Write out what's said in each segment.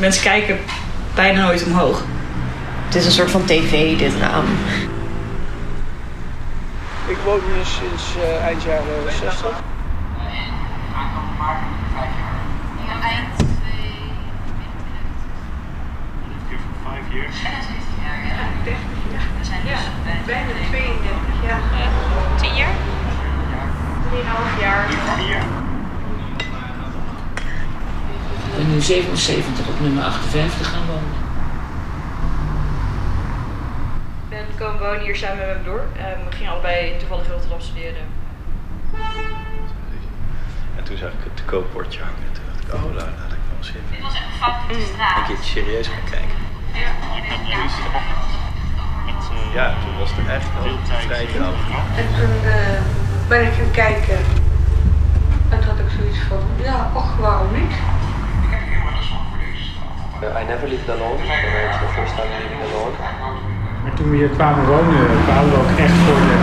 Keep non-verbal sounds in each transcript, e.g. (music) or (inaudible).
Mensen kijken bijna nooit omhoog. Het is een soort van tv, dit raam. Ik woon hier sinds uh, eind jaren 60. eind 5 years. We zijn dus Bijna 32 jaar. 10 jaar? 3,5 jaar. Ik ben nu 77 op nummer 58 gaan wonen. Ik ben komen wonen hier samen met mijn broer. Um, we gingen allebei toevallig in Rotterdam studeren. En toen zag ik het te koopbordje hangen. En toen dacht ik, oh, daar had ik wel zin in. Dit was echt een favoriete Een straat. keertje serieus gaan kijken. Ja, toen was het echt wel vrij. En toen eh, ben ik gaan kijken. En toen had ik zoiets van, never lived alone. And it's the first time living alone. Maar toen we hier kwamen wonen, kwamen we ook echt voor de,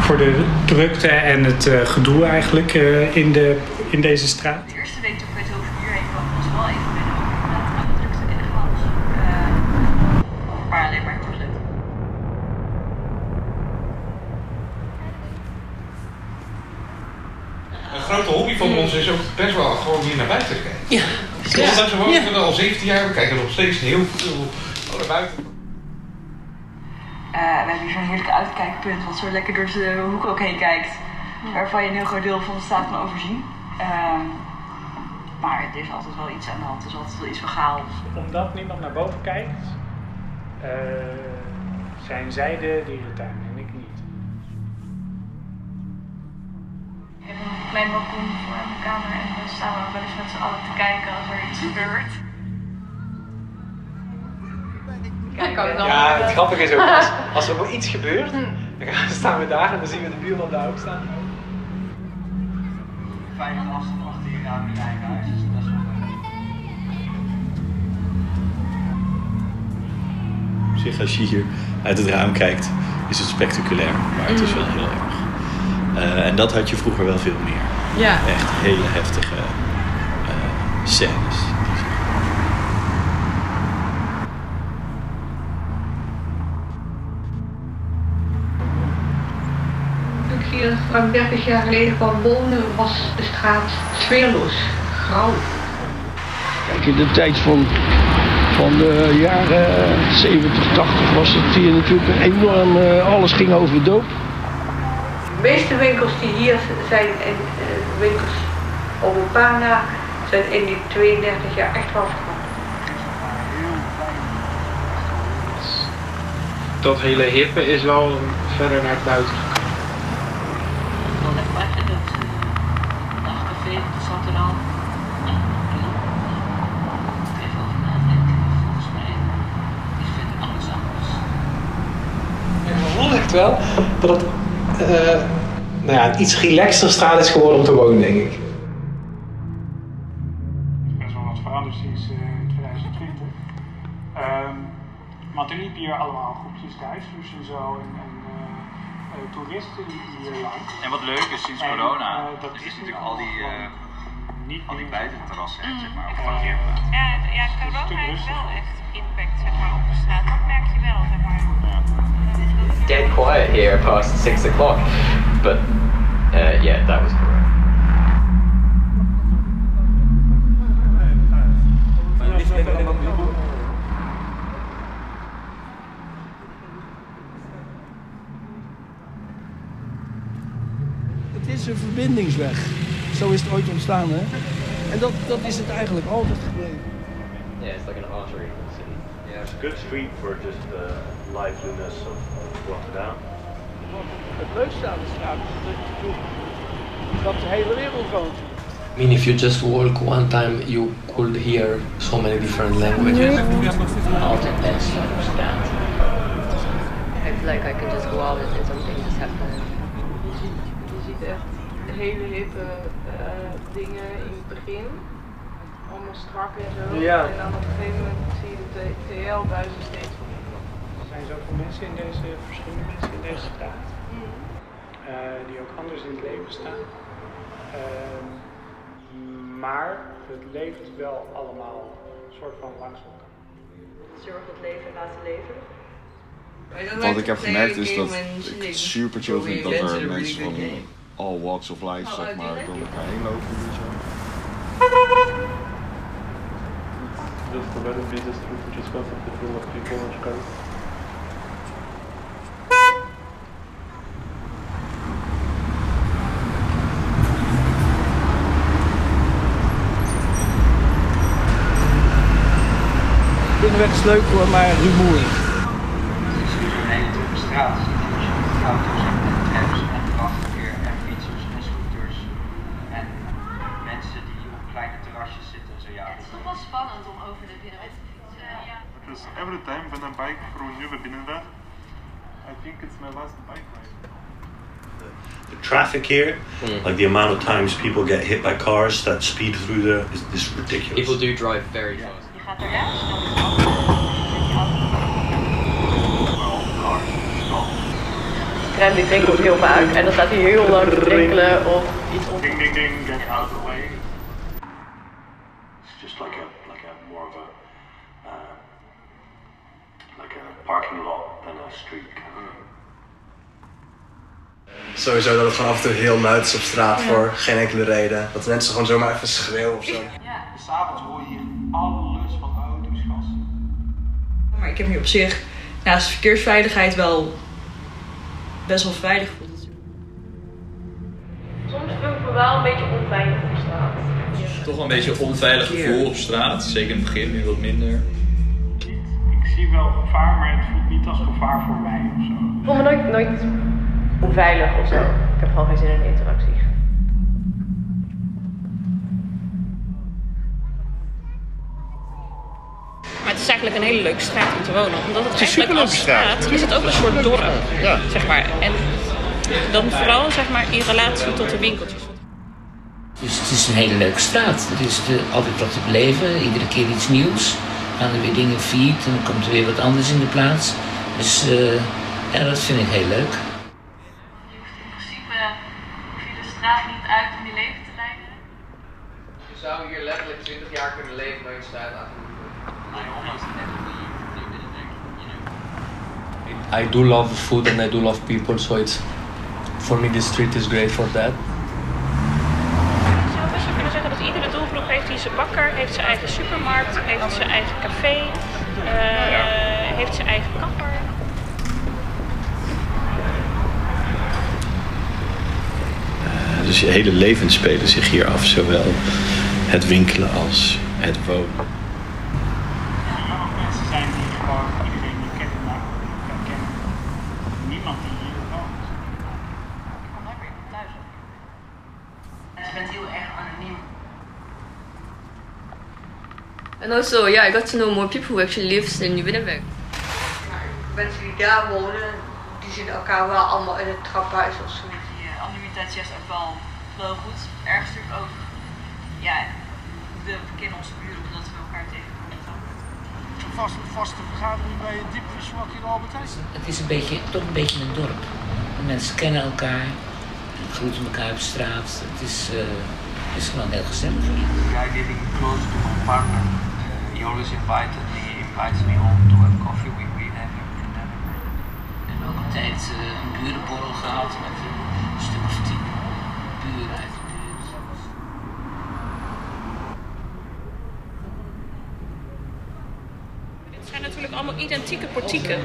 voor de drukte en het eh, gedoe eigenlijk eh, in, de, in deze straat. De eerste week toen ik het hier heen kwam, was wel even binnen aan de drukte in de. Eh, maar alleen maar toelet. Een grote hobby van ons is ook best wel gewoon hier naar buiten kijken. Ja. Ja. Gewoon ja. al 17 jaar, we kijken nog steeds heel veel naar buiten. Eh, we hebben hier zo'n heerlijke uitkijkpunt wat zo lekker door de hoek ook heen kijkt. Waarvan je een heel groot deel van de straat kan overzien. Ehm, maar er is altijd wel iets aan de hand. Er is altijd wel iets van chaos. Omdat niemand naar boven kijkt, eh, zijn zij de dierentuin klein balkon voor mijn kamer en dan staan we wel eens met z'n allen te kijken als er iets gebeurt. Ja, het grappige is ook, als, (laughs) als er maar iets gebeurt, dan gaan- staan we daar en dan zien we de buurman daar ook staan. Veilig afstand achter je raam in je eigen huis is best wel Op zich, als je hier uit het raam kijkt, is het spectaculair. Maar het is wel heel erg. Eh, en dat had je vroeger wel veel meer. Ja. Echt hele heftige eh, scènes. Toen ik hier ruim 30 jaar geleden kwam wonen, was de straat sfeerloos, grauw. Kijk, in de tijd van, van de jaren 70, 80 was het hier natuurlijk een enorm, eh, alles ging over doop. De meeste winkels die hier zijn, en eh, winkels op een paar na, zijn in die 32 jaar echt wel veranderd. Dat hele hippe is wel verder naar het buiten gekomen. Wel echt weg in het nachtcafé, dat zat er al. Even over nadenken, volgens mij is verder alles anders. Ik voel echt wel dat het nou ja, een iets relaxter straat is geworden om te wonen, denk ik. best wel wat veranderd sinds eh, 2020. Ehm, want er liepen hier allemaal groepjes Duitsers en zo en, en eh, eh, toeristen liepen hier langs. En wat leuk is sinds En, corona, eh, dat is, is natuurlijk al die, allemaal Niet al die meer zo. buitenterrassen, hè, zeg maar. Ja, ja, corona heeft wel echt impact zeg maar, op de straat. Dat merk je wel, zeg maar. dead quiet here past six o'clock. But uh, yeah, that was correct. Het is een verbindingsweg. Zo is het ooit ontstaan, hè? En dat, dat is het eigenlijk altijd gebleven. Yeah, it's like an artery in the city. Yeah, it's a good street for just the liveliness of Rotterdam. Het leukste aan de straat is dat je toch dat de hele wereld woont. I mean, if you just walk one time, you could hear so many different languages. Altijd best to understand. I feel like I can just go out and something just happen. Hele hippe eh, dingen in het begin. Allemaal strak en zo. Ja. En dan op een gegeven moment zie je de TL-buizen steeds van Er zijn zoveel mensen in deze, verschillende mensen in deze straat. eh, die ook anders in het leven staan. Ehm, maar het leeft wel allemaal een soort van langs elkaar. Zorg het leven laten leven. Wat ik heb gemerkt is dat ik super chill vind dat er mensen van all walks of life zeg maar door elkaar heen lopen. Wel. Just a very busy street which is constantly full of people and cars. Binnenweg is leuk hoor, maar rumoerig. Het is dus een hele drukke straat. Je ziet dus auto's en trams en vrachtverkeer en fietsers en scooters. En mensen die op kleine terrasjes zitten. Zo ja, Het is toch wel spannend om over de binnenweg te fietsen. Because every time when I bike through Nieuwe Binnenweg, I think it's my last bike ride. The traffic here, like the amount of times people get hit by cars that speed through the is, is ridiculous. People do drive very fast. Je gaat er echt snel Tram die drinkelt heel vaak en dan staat hij heel lang te drinkelen of iets op. Ding ding ding, get out of the way. It's just like a like a more of a uh, like a parking lot than a street kind of. Sowieso dat het gewoon af en toe heel luid is op straat voor geen enkele reden. Dat mensen gewoon zomaar even schreeuwen of zo. Ja, s'avonds hoor je hier alles van auto's, gasten. Maar ik heb me op zich naast verkeersveiligheid wel best wel veilig gevoeld. Soms voel ik me wel een beetje onveilig op straat. Toch wel een beetje een onveilig gevoel op straat. Zeker in het begin, nu wat minder. Ik zie wel gevaar, maar het voelt niet als gevaar voor mij of zo. Ik voel me nooit, nooit onveilig of zo. Ik heb gewoon geen zin in interactie. Maar het is eigenlijk een hele leuke straat om te wonen. Omdat het, Het is eigenlijk als straat. is het ook een soort dorp. Ja. Zeg maar. En dan vooral zeg maar, in relatie tot de winkeltjes. Dus het is een hele leuke straat. Er is altijd wat te beleven, iedere keer iets nieuws. Gaan er weer dingen failliet en dan komt er weer wat anders in de plaats. Dus eh, ja, dat vind ik heel leuk. In principe hoef je de straat niet uit om je leven te leiden. Je zou hier letterlijk 20 jaar kunnen leven bij je straat I do love food and I do love people, so it's for me this street is great for that. Je zou best wel kunnen zeggen dat iedere zijn bakker, heeft zijn eigen supermarkt, heeft zijn eigen café, eh, heeft zijn eigen kapper. Eh, dus je hele leven spelen zich hier af, zowel het winkelen als het wonen. Mensen zijn hier gewoon iedereen die kennen maar. Niemand die hier woont. Ik kom nooit meer thuis. En je bent heel erg anoniem. And also, yeah, I got to know more people who actually lives in New Winnipeg. Mensen die daar wonen, die zien elkaar wel allemaal in het traphuis of zo. Die eh, anonimiteit is juist ook wel, wel goed. Ergens natuurlijk ook, ja, we kennen onze buren omdat we elkaar tegenkomen. Een vaste, vaste vergadering bij een diepvriesvak in Albert Heijn. Het is een beetje, toch een beetje een dorp. De mensen kennen elkaar, groeten elkaar op straat. Het is, eh, het is gewoon heel gezellig guy living close to my partner, uh, he always invited me, invites me home to have coffee. We, we have. We hebben ook een tijd eh, een burenborrel gehad met een stuk of tien buren uit de buurt. Het zijn natuurlijk allemaal identieke portieken.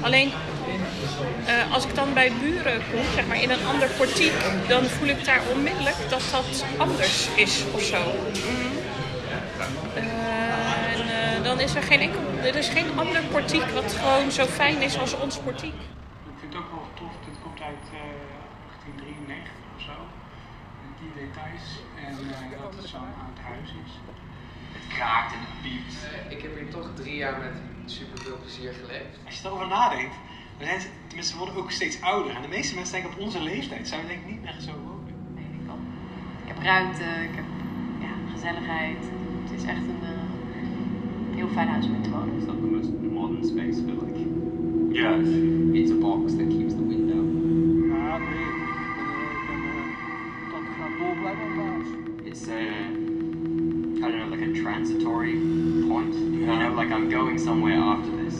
Alleen eh, als ik dan bij buren kom, zeg maar in een ander portiek, dan voel ik daar onmiddellijk dat dat anders is of zo. Eh, en eh, dan is er geen enkel, er is geen ander portiek wat gewoon zo fijn is als ons portiek. Ik vind het ook wel tof, dit komt uit eh 1893 of zo. Met die details. En eh, dat het zo'n oud huis is. Het kraakt en het piept. ik heb hier toch drie jaar met super veel plezier geleefd. Als je erover nadenkt, zijn tenminste, we worden ook steeds ouder. En de meeste mensen denken op onze leeftijd zouden denk ik niet meer zo wonen. Ik heb ruimte, ik heb ja, gezelligheid. Het is echt een eh, heel fijn huis om in te wonen. It's not the most modern space, but like Yeah. it's a box that keeps the wind out. Ja, ik weet het. Ik ben, ik ben, tot gaat door blijven op de huis. It's uh, I don't know, like a a transitory point. You know, like I'm going somewhere after this.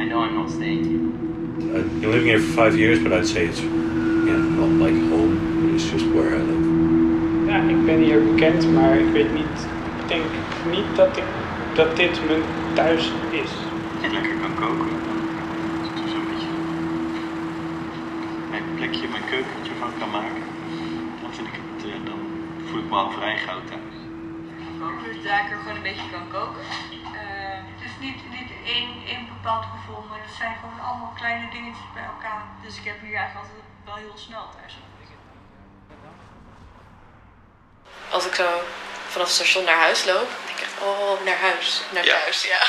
I know I'm not staying here. I've been living here for five years, but I'd say it's yeah, not like home. It's just where I live. Ja, ik ben hier bekend, maar ik weet niet, ik denk niet dat, ik, dat dit mijn thuis is. Als je lekker kan koken, dan is zo'n beetje mijn plekje, mijn keukentje van kan maken. Dan vind ik het, eh, dan voel ik me al vrij gauw thuis. Koken, dus daar ik er gewoon een beetje kan koken. Eh, Het is niet, niet één, één bepaald gevoel, maar het zijn gewoon allemaal kleine dingetjes bij elkaar. dus ik heb hier eigenlijk altijd wel heel snel thuis. Als ik zo vanaf het station naar huis loop, oh, naar huis, naar Ja. thuis, ja.